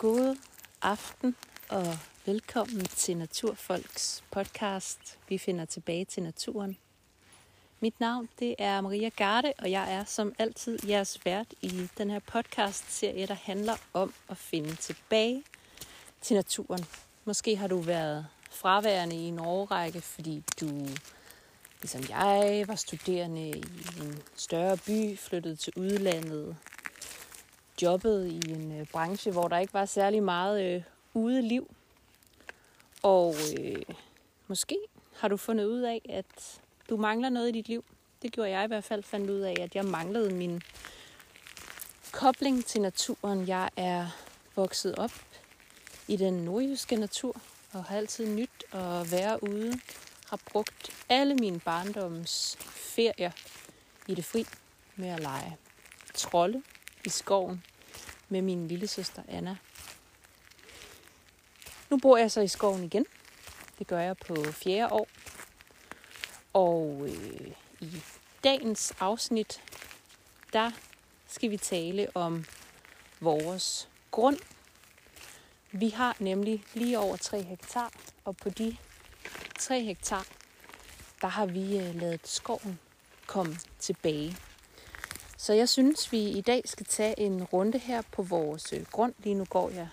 God aften og velkommen til Naturfolks podcast. Vi finder tilbage til naturen. Mit navn det er Maria Garde, og jeg er som altid jeres vært i den her podcast-serie, der handler om at finde tilbage til naturen. Måske har du været fraværende i en årrække, fordi du, ligesom jeg, var studerende i en større by, flyttede til udlandet, jobbede i en øh, branche, hvor der ikke var særlig meget øh, udeliv. Og øh, måske har du fundet ud af, at du mangler noget i dit liv. Det gjorde jeg i hvert fald, fandt ud af, at jeg manglede min kobling til naturen. Jeg er vokset op i den nordjyske natur, og har altid nyt at være ude. Har brugt alle mine barndoms ferier i det fri med at lege trolde i skoven med min lille søster Anna. Nu bor jeg så i skoven igen. Det gør jeg på fjerde år. Og øh, i dagens afsnit, der skal vi tale om vores grund. Vi har nemlig lige over 3 hektar, og på de 3 hektar, der har vi øh, lavet skoven komme tilbage. Så jeg synes, vi i dag skal tage en runde her på vores øh, grund. Lige nu går jeg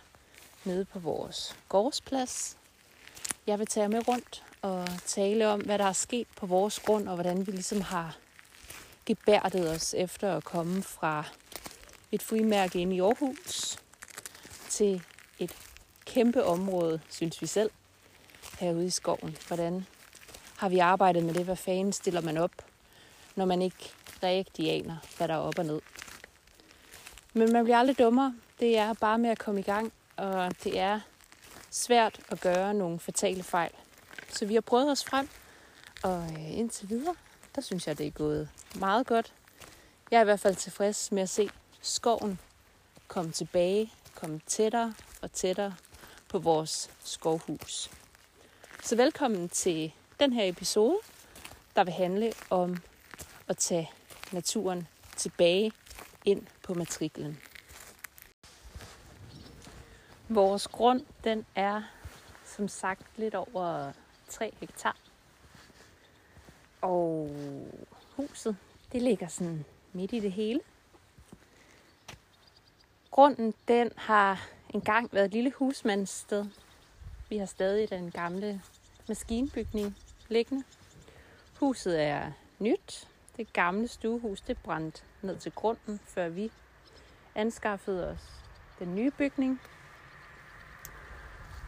nede på vores gårdsplads. Jeg vil tage med rundt og tale om, hvad der er sket på vores grund, og hvordan vi ligesom har gebærdet os efter at komme fra et frimærke inde i Aarhus til et kæmpe område, synes vi selv, herude i skoven. Hvordan har vi arbejdet med det? Hvad fanden stiller man op, når man ikke rigtig aner, hvad der er op og ned? Men man bliver aldrig dummere. Det er bare med at komme i gang, og det er svært at gøre nogle fatale fejl. Så vi har prøvet os frem, og øh, indtil videre, der synes jeg, det er gået meget godt. Jeg er i hvert fald tilfreds med at se skoven komme tilbage, komme tættere og tættere på vores skovhus. Så velkommen til den her episode, der vil handle om at tage naturen tilbage ind på matriklen. Vores grund, den er som sagt lidt over 3 hektar. Og huset, det ligger sådan midt i det hele. Grunden, den har engang været et lille husmandssted. Vi har stadig den gamle maskinbygning liggende. Huset er nyt. Det gamle stuehus, det brændte ned til grunden, før vi anskaffede os den nye bygning.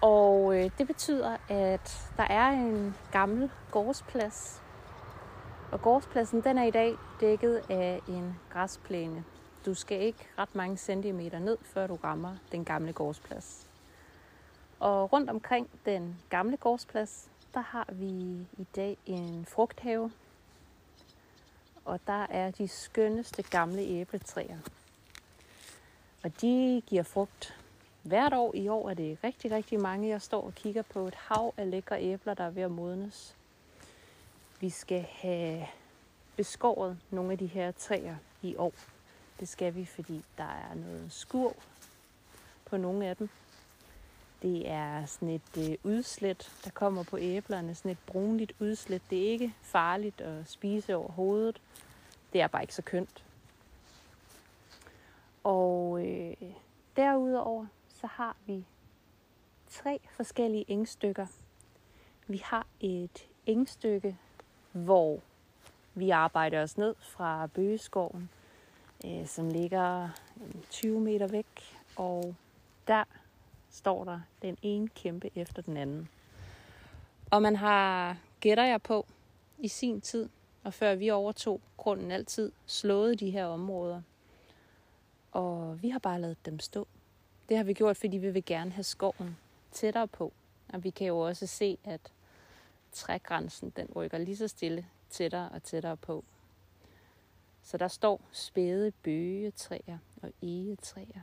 Og øh, det betyder, at der er en gammel gårdsplads. Og gårdspladsen den er i dag dækket af en græsplæne. Du skal ikke ret mange centimeter ned, før du rammer den gamle gårdsplads. Og rundt omkring den gamle gårdsplads, der har vi i dag en frugthave. Og der er de skønneste gamle æbletræer. Og de giver frugt hvert år. I år er det rigtig, rigtig mange. Jeg står og kigger på et hav af lækre æbler, der er ved at modnes. Vi skal have beskåret nogle af de her træer i år. Det skal vi, fordi der er noget skur på nogle af dem. Det er sådan et øh, udslet, der kommer på æblerne. Sådan et brunligt udslet. Det er ikke farligt at spise over hovedet. Det er bare ikke så kønt. Og øh, derudover, så har vi tre forskellige engstykker. Vi har et engstykke, hvor vi arbejder os ned fra bøgeskoven, øh, som ligger øh, 20 meter væk, og der står der den ene kæmpe efter den anden. Og man har, gætter jeg på, i sin tid, og før vi overtog grunden altid, slået de her områder. Og vi har bare lavet dem stå. Det har vi gjort, fordi vi vil gerne have skoven tættere på. Og vi kan jo også se, at trægrænsen den rykker lige så stille tættere og tættere på. Så der står spæde bøgetræer og egetræer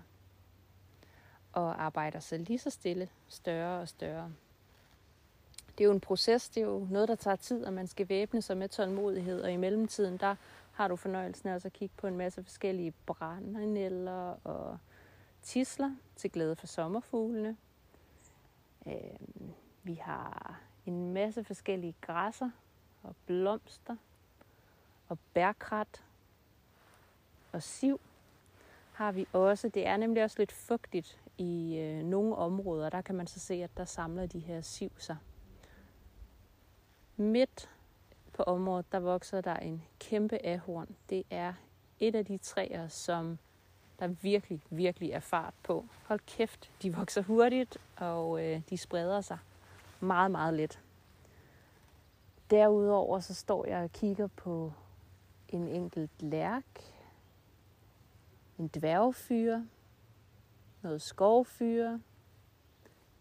og arbejder sig lige så stille større og større. Det er jo en proces, det er jo noget, der tager tid, og man skal væbne sig med tålmodighed, og i mellemtiden, der har du fornøjelsen af at kigge på en masse forskellige brændenælder og tisler til glæde for sommerfuglene. Øh, vi har en masse forskellige græsser og blomster og bærkrat og siv har vi også. Det er nemlig også lidt fugtigt i øh, nogle områder. Der kan man så se, at der samler de her siv sig. Midt på området, der vokser der en kæmpe ahorn. Det er et af de træer, som der virkelig, virkelig er fart på. Hold kæft, de vokser hurtigt, og øh, de spreder sig meget, meget let. Derudover så står jeg og kigger på en enkelt lærk, en dværgfyre, noget skovfyre,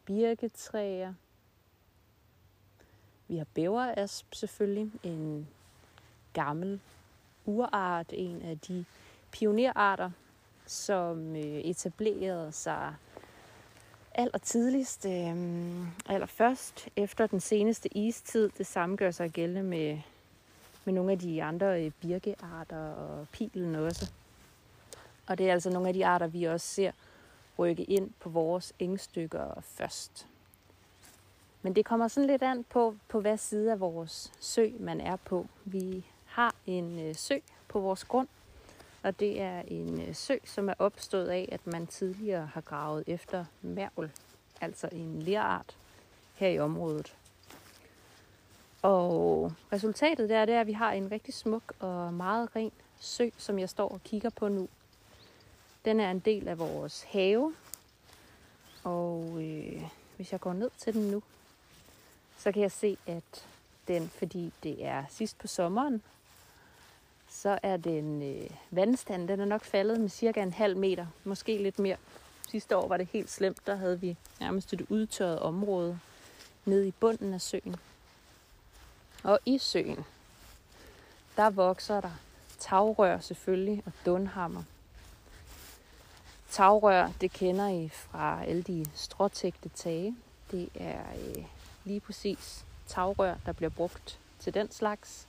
birketræer. Vi har bæverasp selvfølgelig, en gammel urart, en af de pionerarter, som øh, etablerede sig allertidligst, øh, allerførst efter den seneste istid. Det samme gør sig gældende med, med nogle af de andre øh, birkearter og pilen også. Og det er altså nogle af de arter, vi også ser rykke ind på vores engstykker først. Men det kommer sådan lidt an på, på hvad side af vores sø man er på. Vi har en øh, sø på vores grund, og det er en øh, sø, som er opstået af, at man tidligere har gravet efter mærvel, altså en lerart her i området. Og resultatet der, det er, at vi har en rigtig smuk og meget ren sø, som jeg står og kigger på nu. Den er en del af vores have, og øh, hvis jeg går ned til den nu, så kan jeg se, at den, fordi det er sidst på sommeren, så er den øh, vandstand, den er nok faldet med cirka en halv meter, måske lidt mere. Sidste år var det helt slemt, der havde vi nærmest et udtørret område nede i bunden af søen. Og i søen, der vokser der tagrør selvfølgelig og dunhammer. Tagrør, det kender I fra alle de stråtægte tage. Det er øh, lige præcis tagrør, der bliver brugt til den slags.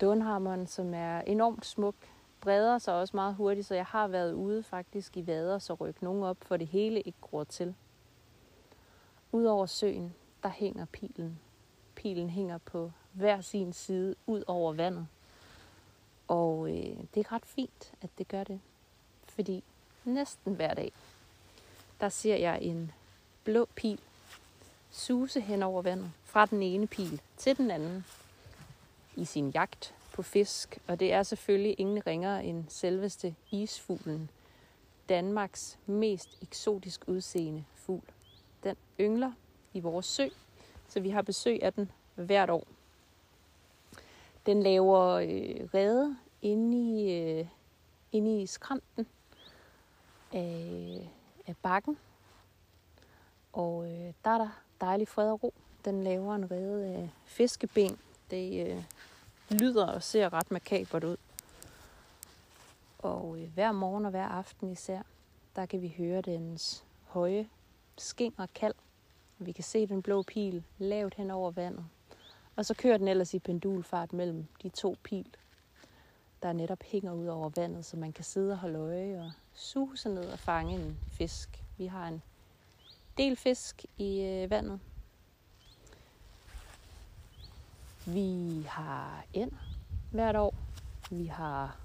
Dunhammeren, som er enormt smuk, breder sig også meget hurtigt, så jeg har været ude faktisk i vader, så rykke nogen op, for det hele ikke gror til. Udover søen, der hænger pilen. Pilen hænger på hver sin side ud over vandet. Og øh, det er ret fint, at det gør det. Fordi næsten hver dag, der ser jeg en blå pil suse hen over vandet fra den ene pil til den anden i sin jagt på fisk. Og det er selvfølgelig ingen ringere end selveste isfuglen. Danmarks mest eksotisk udseende fugl. Den yngler i vores sø, så vi har besøg af den hvert år. Den laver øh, rede inde i, øh, inde i skrænten af, af bakken. Og øh, der er der dejlig fred og ro. Den laver en rede af fiskeben. Det øh, lyder og ser ret makabert ud. Og øh, hver morgen og hver aften især, der kan vi høre dens høje sking og kald. Vi kan se den blå pil lavt hen over vandet. Og så kører den ellers i pendulfart mellem de to pil, der netop hænger ud over vandet, så man kan sidde og holde øje og suse ned og fange en fisk. Vi har en del fisk i øh, vandet. Vi har end hvert år. Vi har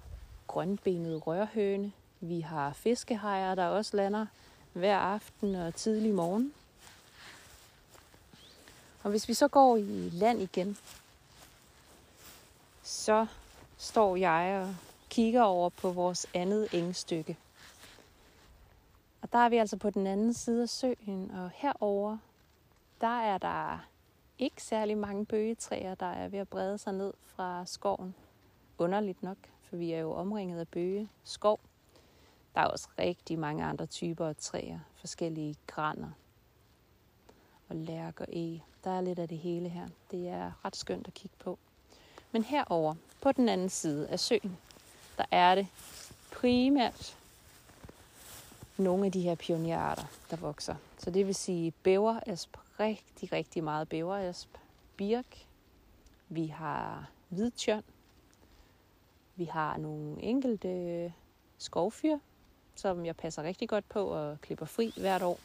grønbenet rørhøne. Vi har fiskehajer, der også lander hver aften og tidlig morgen. Og hvis vi så går i land igen, så står jeg og kigger over på vores andet engstykke. Og der er vi altså på den anden side af søen, og herover der er der ikke særlig mange bøgetræer, der er ved at brede sig ned fra skoven. Underligt nok, for vi er jo omringet af bøge skov. Der er også rigtig mange andre typer af træer, forskellige graner og lærk og eg. Der er lidt af det hele her. Det er ret skønt at kigge på. Men herover på den anden side af søen, der er det primært nogle af de her pionerarter, der vokser. Så det vil sige bæverasp, rigtig, rigtig meget bæverasp, birk, vi har hvidtjørn, vi har nogle enkelte skovfyr, som jeg passer rigtig godt på og klipper fri hvert år.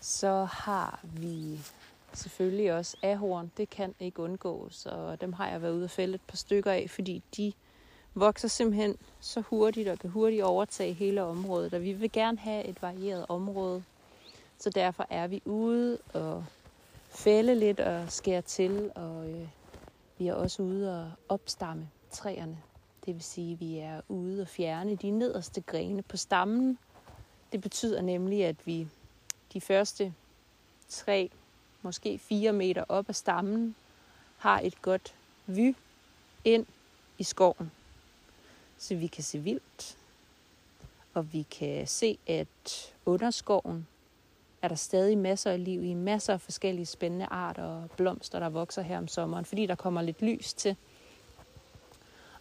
Så har vi selvfølgelig også ahorn. Det kan ikke undgås, og dem har jeg været ude og fælde et par stykker af, fordi de vokser simpelthen så hurtigt og kan hurtigt overtage hele området, og vi vil gerne have et varieret område. Så derfor er vi ude og fælde lidt og skære til, og øh, vi er også ude og opstamme træerne. Det vil sige, at vi er ude og fjerne de nederste grene på stammen. Det betyder nemlig, at vi de første tre, måske fire meter op ad stammen, har et godt vy ind i skoven. Så vi kan se vildt, og vi kan se, at underskoven er der stadig masser af liv i, masser af forskellige spændende arter og blomster, der vokser her om sommeren, fordi der kommer lidt lys til.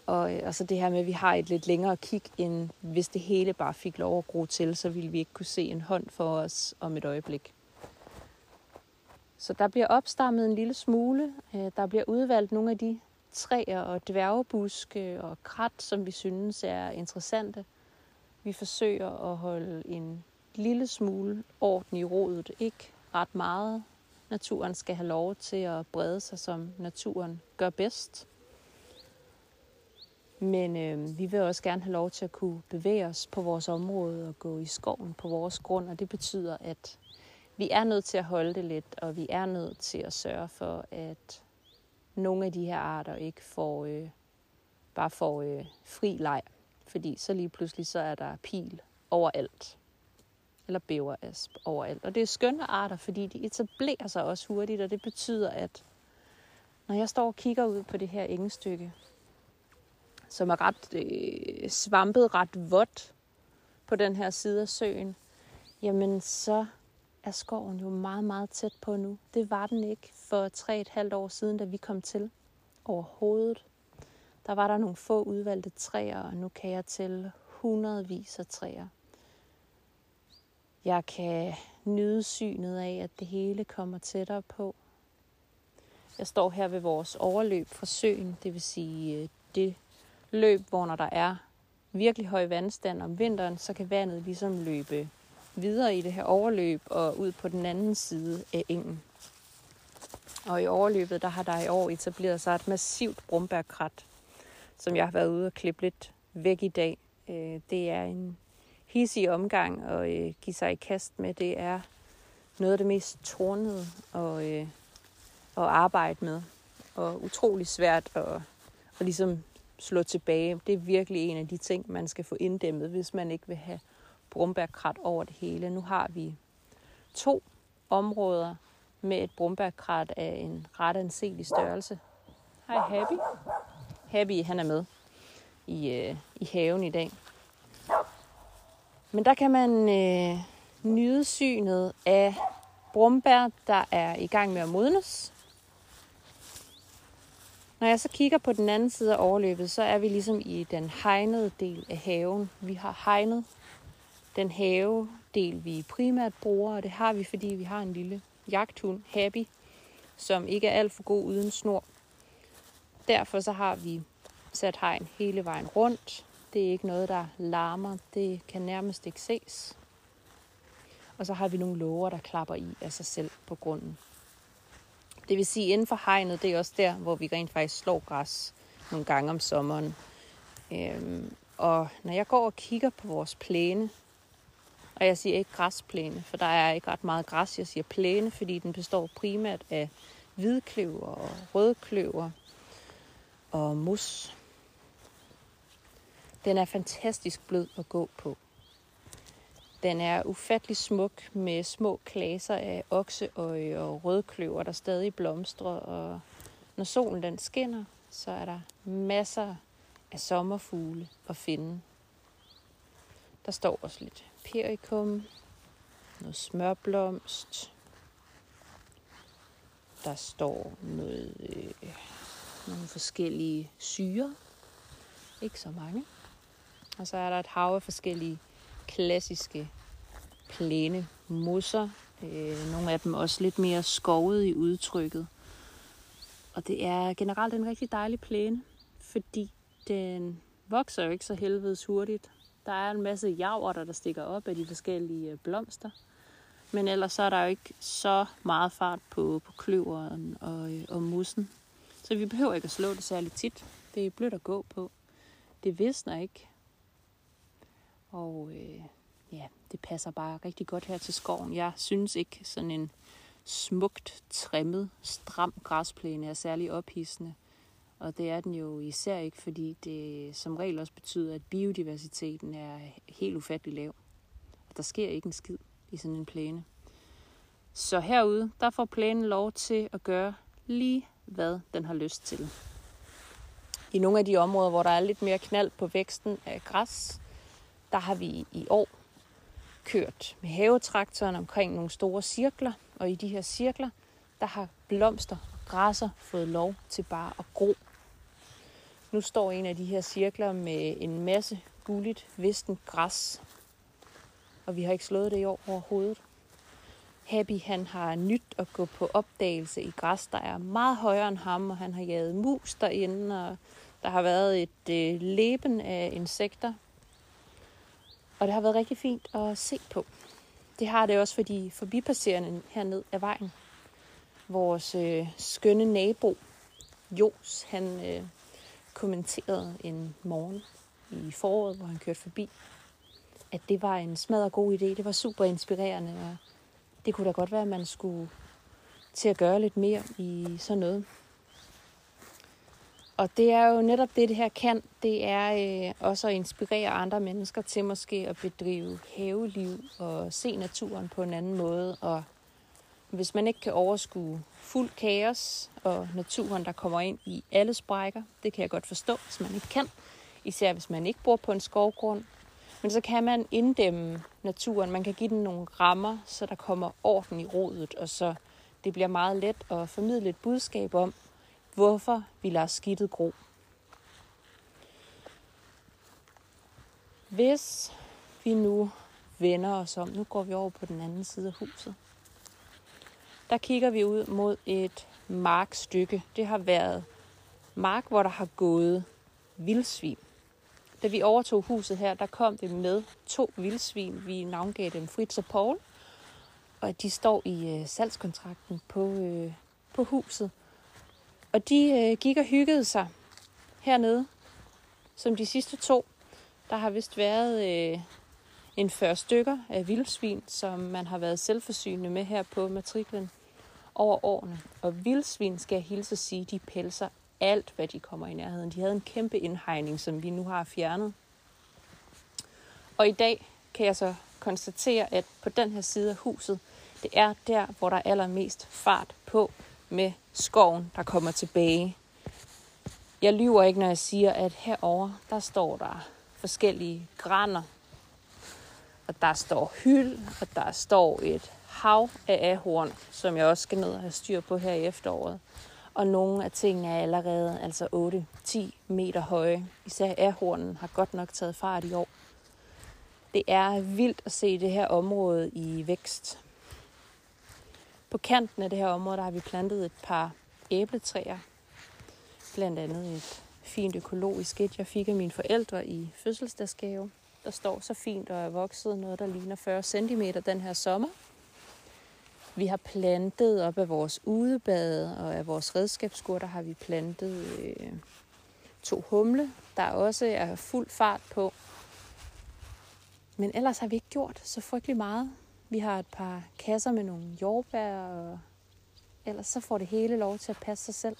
Og, øh, og så det her med, at vi har et lidt længere kig, end hvis det hele bare fik lov at gro til, så ville vi ikke kunne se en hånd for os om et øjeblik. Så der bliver opstammet en lille smule. Øh, der bliver udvalgt nogle af de træer og dværgebuske og krat, som vi synes er interessante. Vi forsøger at holde en lille smule orden i rodet. Ikke ret meget. Naturen skal have lov til at brede sig, som naturen gør bedst. Men øh, vi vil også gerne have lov til at kunne bevæge os på vores område og gå i skoven på vores grund, og det betyder, at vi er nødt til at holde det lidt, og vi er nødt til at sørge for, at nogle af de her arter ikke får øh, bare får øh, fri leg, fordi så lige pludselig så er der pil overalt eller bæverasp overalt. Og det er skønne arter, fordi de etablerer sig også hurtigt, og det betyder, at når jeg står og kigger ud på det her engestykke, som er ret øh, svampet, ret vådt på den her side af søen, jamen så er skoven jo meget, meget tæt på nu. Det var den ikke for tre et halvt år siden, da vi kom til overhovedet. Der var der nogle få udvalgte træer, og nu kan jeg tælle hundredvis af træer. Jeg kan nyde synet af, at det hele kommer tættere på. Jeg står her ved vores overløb fra søen, det vil sige øh, det løb, hvor når der er virkelig høj vandstand om vinteren, så kan vandet ligesom løbe videre i det her overløb og ud på den anden side af engen. Og i overløbet, der har der i år etableret sig et massivt brumbærkrat, som jeg har været ude og klippe lidt væk i dag. Øh, det er en hissig omgang at øh, give sig i kast med. Det er noget af det mest tornede at, øh, at arbejde med. Og utrolig svært at, at ligesom slå tilbage. Det er virkelig en af de ting, man skal få inddæmmet, hvis man ikke vil have brumbærkrat over det hele. Nu har vi to områder med et brumbærkrat af en ret anselig størrelse. Hej Happy. Happy, han er med i, øh, i haven i dag. Men der kan man øh, nyde synet af brumbær, der er i gang med at modnes. Når jeg så kigger på den anden side af overløbet, så er vi ligesom i den hegnede del af haven. Vi har hegnet den havedel, vi primært bruger, og det har vi, fordi vi har en lille jagthund, Happy, som ikke er alt for god uden snor. Derfor så har vi sat hegn hele vejen rundt. Det er ikke noget, der larmer. Det kan nærmest ikke ses. Og så har vi nogle låger, der klapper i af sig selv på grunden. Det vil sige, inden for hegnet, det er også der, hvor vi rent faktisk slår græs nogle gange om sommeren. Øhm, og når jeg går og kigger på vores plæne, og jeg siger ikke græsplæne, for der er ikke ret meget græs. Jeg siger plæne, fordi den består primært af hvidkløver og rødkløver og mus. Den er fantastisk blød at gå på. Den er ufattelig smuk med små klaser af okseøje og rødkløver, der stadig blomstrer. Og når solen den skinner, så er der masser af sommerfugle at finde. Der står også lidt perikum, noget smørblomst. Der står noget, øh, nogle forskellige syre. Ikke så mange. Og så er der et hav af forskellige klassiske plæne mosser. Øh, nogle af dem også lidt mere skovet i udtrykket. Og det er generelt en rigtig dejlig plæne, fordi den vokser jo ikke så helvedes hurtigt. Der er en masse javrter, der stikker op af de forskellige øh, blomster. Men ellers så er der jo ikke så meget fart på, på kløveren og, øh, og mussen. Så vi behøver ikke at slå det særlig tit. Det er blødt at gå på. Det visner ikke. Og øh, ja, det passer bare rigtig godt her til skoven. Jeg synes ikke sådan en smukt, trimmet, stram græsplæne er særlig ophidsende. Og det er den jo især ikke, fordi det som regel også betyder, at biodiversiteten er helt ufattelig lav. Der sker ikke en skid i sådan en plæne. Så herude, der får plænen lov til at gøre lige, hvad den har lyst til. I nogle af de områder, hvor der er lidt mere knald på væksten af græs, der har vi i år kørt med havetraktoren omkring nogle store cirkler, og i de her cirkler, der har blomster og græsser fået lov til bare at gro. Nu står en af de her cirkler med en masse gulligt, visten græs, og vi har ikke slået det i år overhovedet. Happy han har nyt at gå på opdagelse i græs, der er meget højere end ham, og han har jaget mus derinde, og der har været et øh, leben af insekter. Og det har været rigtig fint at se på. Det har det også for de forbipasserende herned af vejen. Vores øh, skønne nabo, Jos, han øh, kommenterede en morgen i foråret, hvor han kørte forbi, at det var en smadret god idé. Det var super inspirerende, og det kunne da godt være, at man skulle til at gøre lidt mere i sådan noget. Og det er jo netop det, det her kan. Det er øh, også at inspirere andre mennesker til måske at bedrive haveliv og se naturen på en anden måde. Og hvis man ikke kan overskue fuld kaos og naturen, der kommer ind i alle sprækker, det kan jeg godt forstå, hvis man ikke kan. Især hvis man ikke bor på en skovgrund. Men så kan man inddæmme naturen. Man kan give den nogle rammer, så der kommer orden i rodet, og så det bliver meget let at formidle et budskab om, hvorfor vi lader skidtet gro. Hvis vi nu vender os om, nu går vi over på den anden side af huset, der kigger vi ud mod et markstykke. Det har været mark, hvor der har gået vildsvin. Da vi overtog huset her, der kom det med to vildsvin. Vi navngav dem Fritz og Paul. Og de står i øh, salgskontrakten på, øh, på huset. Og de øh, gik og hyggede sig hernede, som de sidste to. Der har vist været øh, en 40 stykker af vildsvin, som man har været selvforsynende med her på matriklen over årene. Og vildsvin, skal jeg hilse at sige, de pelser alt, hvad de kommer i nærheden. De havde en kæmpe indhegning, som vi nu har fjernet. Og i dag kan jeg så konstatere, at på den her side af huset, det er der, hvor der er allermest fart på med skoven, der kommer tilbage. Jeg lyver ikke, når jeg siger, at herover der står der forskellige grænder. Og der står hyld, og der står et hav af ahorn, som jeg også skal ned og have styr på her i efteråret. Og nogle af tingene er allerede altså 8-10 meter høje. Især ahornen har godt nok taget fart i år. Det er vildt at se det her område i vækst. På kanten af det her område, der har vi plantet et par æbletræer. Blandt andet et fint økologisk et, jeg fik af mine forældre i fødselsdagsgave. Der står så fint og er vokset noget, der ligner 40 cm den her sommer. Vi har plantet op af vores udebade og af vores redskabsskur, der har vi plantet øh, to humle, der også er fuld fart på. Men ellers har vi ikke gjort så frygtelig meget. Vi har et par kasser med nogle jordbær, og ellers så får det hele lov til at passe sig selv.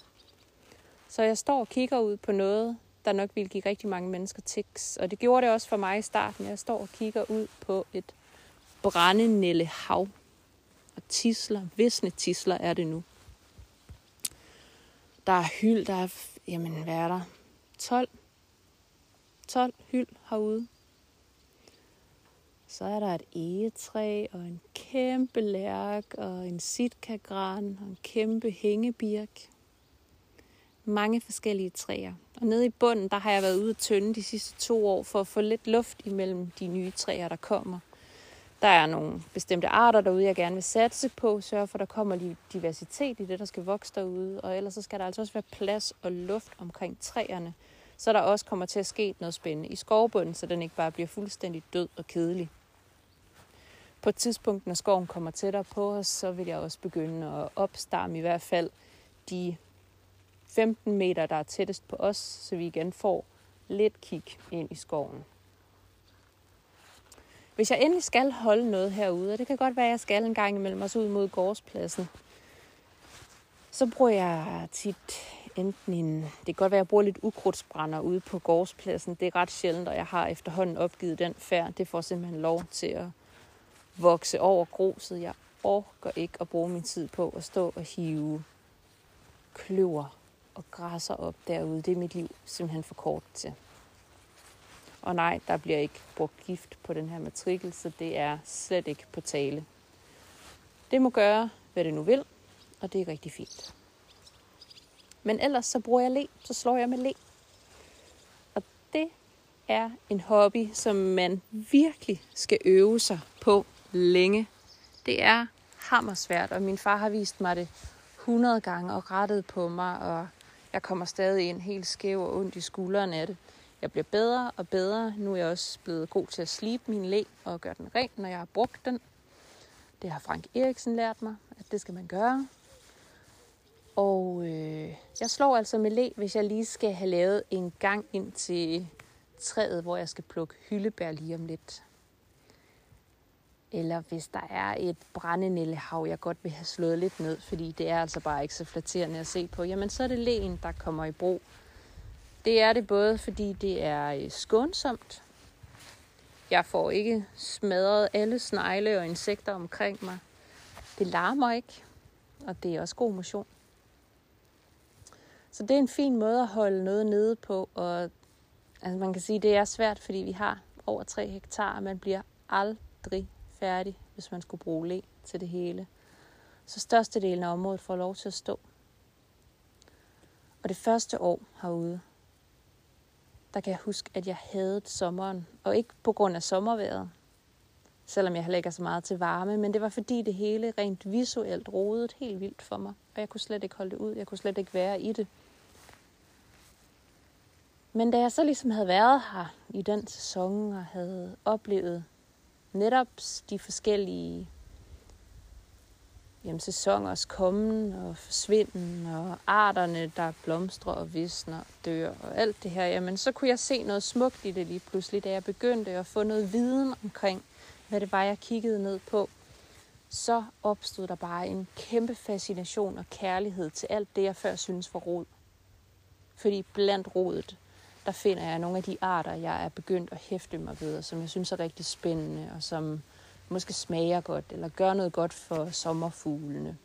Så jeg står og kigger ud på noget, der nok ville give rigtig mange mennesker tiks. Og det gjorde det også for mig i starten. Jeg står og kigger ud på et brændenelle hav. Og tisler, visne tisler er det nu. Der er hyld, der er, jamen hvad er der? 12, 12 hyld herude. Så er der et egetræ og en kæmpe lærk og en sitkagran og en kæmpe hængebirk. Mange forskellige træer. Og nede i bunden, der har jeg været ude at tynde de sidste to år for at få lidt luft imellem de nye træer, der kommer. Der er nogle bestemte arter derude, jeg gerne vil satse på, sørge for, at der kommer diversitet i det, der skal vokse derude. Og ellers så skal der altså også være plads og luft omkring træerne, så der også kommer til at ske noget spændende i skovbunden, så den ikke bare bliver fuldstændig død og kedelig. På et tidspunkt, når skoven kommer tættere på os, så vil jeg også begynde at opstarme i hvert fald de 15 meter, der er tættest på os, så vi igen får lidt kig ind i skoven. Hvis jeg endelig skal holde noget herude, og det kan godt være, at jeg skal en gang imellem os ud mod gårdspladsen, så bruger jeg tit enten en... Det kan godt være, at jeg bruger lidt ukrudtsbrænder ude på gårdspladsen. Det er ret sjældent, og jeg har efterhånden opgivet den færd. Det får simpelthen lov til at vokse over gruset. Jeg orker ikke at bruge min tid på at stå og hive kløver og græsser op derude. Det er mit liv simpelthen for kort til. Og nej, der bliver ikke brugt gift på den her matrikel, så det er slet ikke på tale. Det må gøre, hvad det nu vil, og det er rigtig fint. Men ellers så bruger jeg le, så slår jeg med le. Og det er en hobby, som man virkelig skal øve sig på længe. Det er hammersvært, og min far har vist mig det 100 gange og rettet på mig, og jeg kommer stadig ind helt skæv og ondt i skulderen af det. Jeg bliver bedre og bedre. Nu er jeg også blevet god til at slibe min læ og gøre den ren, når jeg har brugt den. Det har Frank Eriksen lært mig, at det skal man gøre. Og øh, jeg slår altså med læ, hvis jeg lige skal have lavet en gang ind til træet, hvor jeg skal plukke hyldebær lige om lidt. Eller hvis der er et brændenællehav, jeg godt vil have slået lidt ned, fordi det er altså bare ikke så flatterende at se på, jamen så er det læen, der kommer i brug. Det er det både, fordi det er øh, skånsomt. Jeg får ikke smadret alle snegle og insekter omkring mig. Det larmer ikke, og det er også god motion. Så det er en fin måde at holde noget nede på, og altså man kan sige, at det er svært, fordi vi har over 3 hektar, og man bliver aldrig færdig, hvis man skulle bruge læ til det hele. Så størstedelen af området får lov til at stå. Og det første år herude, der kan jeg huske, at jeg havde sommeren. Og ikke på grund af sommervejret, selvom jeg heller ikke er så meget til varme, men det var fordi det hele rent visuelt rodede helt vildt for mig. Og jeg kunne slet ikke holde det ud. Jeg kunne slet ikke være i det. Men da jeg så ligesom havde været her i den sæson og havde oplevet netop de forskellige jamen, sæsoners kommen og forsvinden, og arterne, der blomstrer og visner og dør, og alt det her, jamen, så kunne jeg se noget smukt i det lige pludselig, da jeg begyndte at få noget viden omkring, hvad det var, jeg kiggede ned på. Så opstod der bare en kæmpe fascination og kærlighed til alt det, jeg før synes var rod. Fordi blandt rodet, der finder jeg nogle af de arter, jeg er begyndt at hæfte mig ved, og som jeg synes er rigtig spændende, og som måske smager godt, eller gør noget godt for sommerfuglene.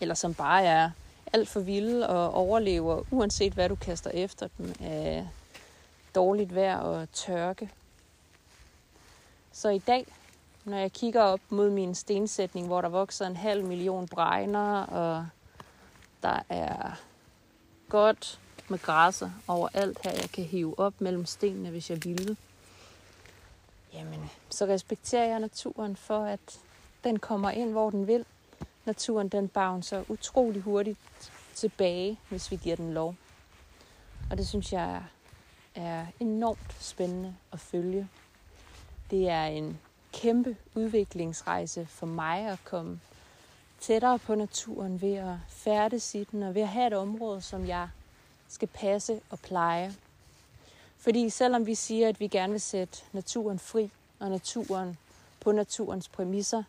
Eller som bare er alt for vilde og overlever, uanset hvad du kaster efter dem, af dårligt vejr og tørke. Så i dag, når jeg kigger op mod min stensætning, hvor der vokser en halv million bregner, og der er godt med græsser overalt her, jeg kan hive op mellem stenene, hvis jeg ville, jamen, så respekterer jeg naturen for, at den kommer ind, hvor den vil. Naturen, den bouncer utrolig hurtigt tilbage, hvis vi giver den lov. Og det synes jeg er enormt spændende at følge. Det er en kæmpe udviklingsrejse for mig at komme tættere på naturen ved at færdes i den og ved at have et område, som jeg skal passe og pleje. Fordi selvom vi siger, at vi gerne vil sætte naturen fri og naturen på naturens præmisser,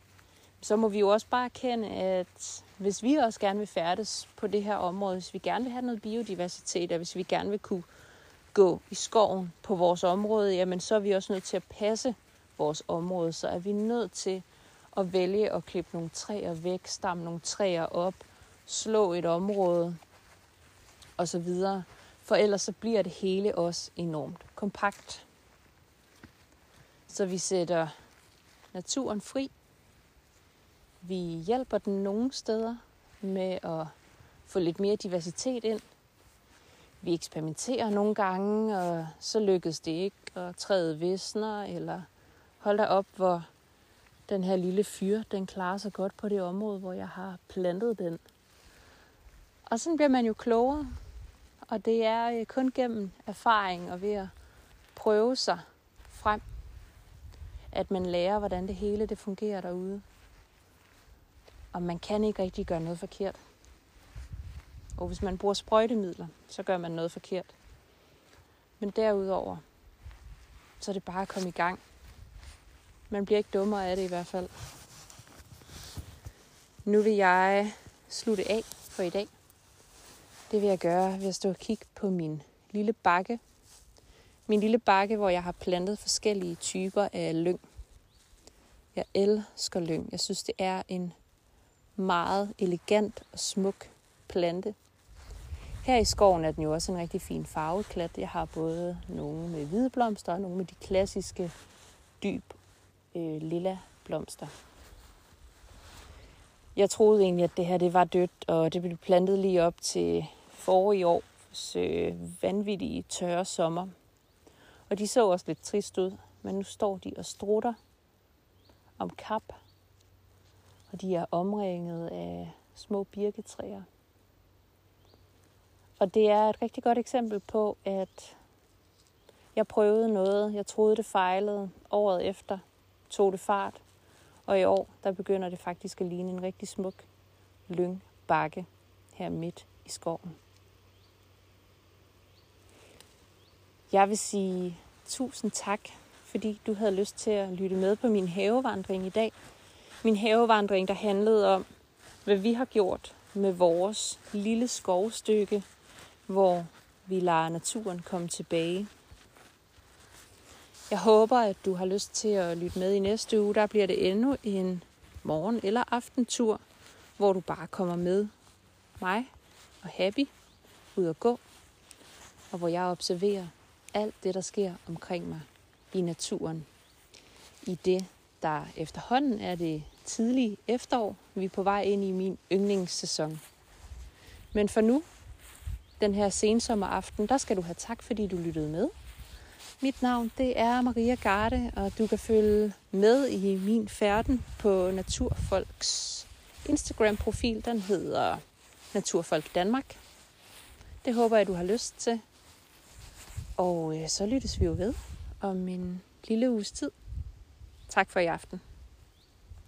så må vi jo også bare erkende, at hvis vi også gerne vil færdes på det her område, hvis vi gerne vil have noget biodiversitet, og hvis vi gerne vil kunne gå i skoven på vores område, jamen så er vi også nødt til at passe vores område. Så er vi nødt til at vælge at klippe nogle træer væk, stamme nogle træer op, slå et område osv. For ellers så bliver det hele også enormt kompakt. Så vi sætter naturen fri. Vi hjælper den nogle steder med at få lidt mere diversitet ind. Vi eksperimenterer nogle gange, og så lykkes det ikke, og træet visner, eller hold da op, hvor den her lille fyr, den klarer sig godt på det område, hvor jeg har plantet den. Og sådan bliver man jo klogere og det er øh, kun gennem erfaring og ved at prøve sig frem, at man lærer, hvordan det hele det fungerer derude. Og man kan ikke rigtig gøre noget forkert. Og hvis man bruger sprøjtemidler, så gør man noget forkert. Men derudover, så er det bare at komme i gang. Man bliver ikke dummere af det i hvert fald. Nu vil jeg slutte af for i dag. Det vil jeg gøre ved at stå og kigge på min lille bakke. Min lille bakke, hvor jeg har plantet forskellige typer af lyng. Jeg elsker lyng. Jeg synes, det er en meget elegant og smuk plante. Her i skoven er den jo også en rigtig fin farveklat. Jeg har både nogle med hvide blomster og nogle med de klassiske dyb øh, lilla blomster. Jeg troede egentlig, at det her det var dødt, og det blev plantet lige op til forrige år, øh, vanvittige tørre sommer. Og de så også lidt trist ud, men nu står de og strutter om kap, og de er omringet af små birketræer. Og det er et rigtig godt eksempel på, at jeg prøvede noget, jeg troede det fejlede, året efter tog det fart, og i år der begynder det faktisk at ligne en rigtig smuk lyngbakke her midt i skoven. Jeg vil sige tusind tak, fordi du havde lyst til at lytte med på min havevandring i dag. Min havevandring, der handlede om, hvad vi har gjort med vores lille skovstykke, hvor vi lader naturen komme tilbage. Jeg håber, at du har lyst til at lytte med i næste uge. Der bliver det endnu en morgen- eller aftentur, hvor du bare kommer med mig og Happy ud og gå, og hvor jeg observerer alt det, der sker omkring mig i naturen. I det, der efterhånden er det tidlige efterår. Vi er på vej ind i min yndlingssæson. Men for nu, den her sensommeraften, der skal du have tak, fordi du lyttede med. Mit navn det er Maria Garde, og du kan følge med i min færden på Naturfolks Instagram-profil. Den hedder Naturfolk Danmark. Det håber jeg, du har lyst til. Og øh, så lyttes vi jo ved om en lille uges tid. Tak for i aften.